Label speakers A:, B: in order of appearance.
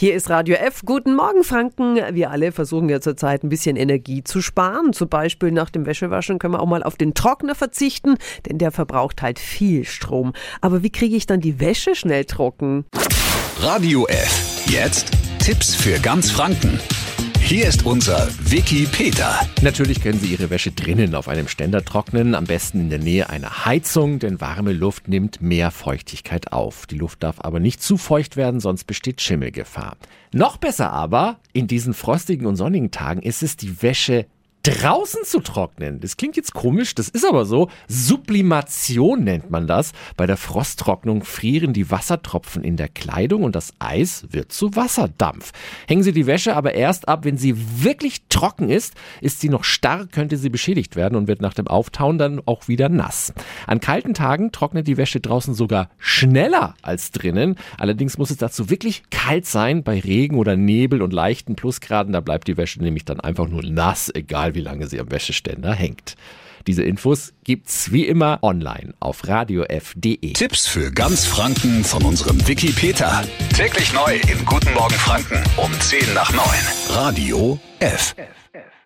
A: Hier ist Radio F. Guten Morgen, Franken. Wir alle versuchen ja zurzeit ein bisschen Energie zu sparen. Zum Beispiel nach dem Wäschewaschen können wir auch mal auf den Trockner verzichten, denn der verbraucht halt viel Strom. Aber wie kriege ich dann die Wäsche schnell trocken?
B: Radio F. Jetzt Tipps für ganz Franken. Hier ist unser Wiki Peter.
C: Natürlich können Sie Ihre Wäsche drinnen auf einem Ständer trocknen, am besten in der Nähe einer Heizung, denn warme Luft nimmt mehr Feuchtigkeit auf. Die Luft darf aber nicht zu feucht werden, sonst besteht Schimmelgefahr. Noch besser aber, in diesen frostigen und sonnigen Tagen ist es, die Wäsche draußen zu trocknen. Das klingt jetzt komisch, das ist aber so. Sublimation nennt man das. Bei der Frosttrocknung frieren die Wassertropfen in der Kleidung und das Eis wird zu Wasserdampf. Hängen Sie die Wäsche aber erst ab, wenn sie wirklich trocken ist. Ist sie noch starr, könnte sie beschädigt werden und wird nach dem Auftauen dann auch wieder nass. An kalten Tagen trocknet die Wäsche draußen sogar schneller als drinnen. Allerdings muss es dazu wirklich kalt sein. Bei Regen oder Nebel und leichten Plusgraden, da bleibt die Wäsche nämlich dann einfach nur nass, egal wie wie lange sie am Wäscheständer hängt. Diese Infos gibt's wie immer online auf radiof.de.
B: Tipps für ganz Franken von unserem Wiki Peter. Täglich neu im Guten Morgen Franken um 10 nach 9. Radio F. F.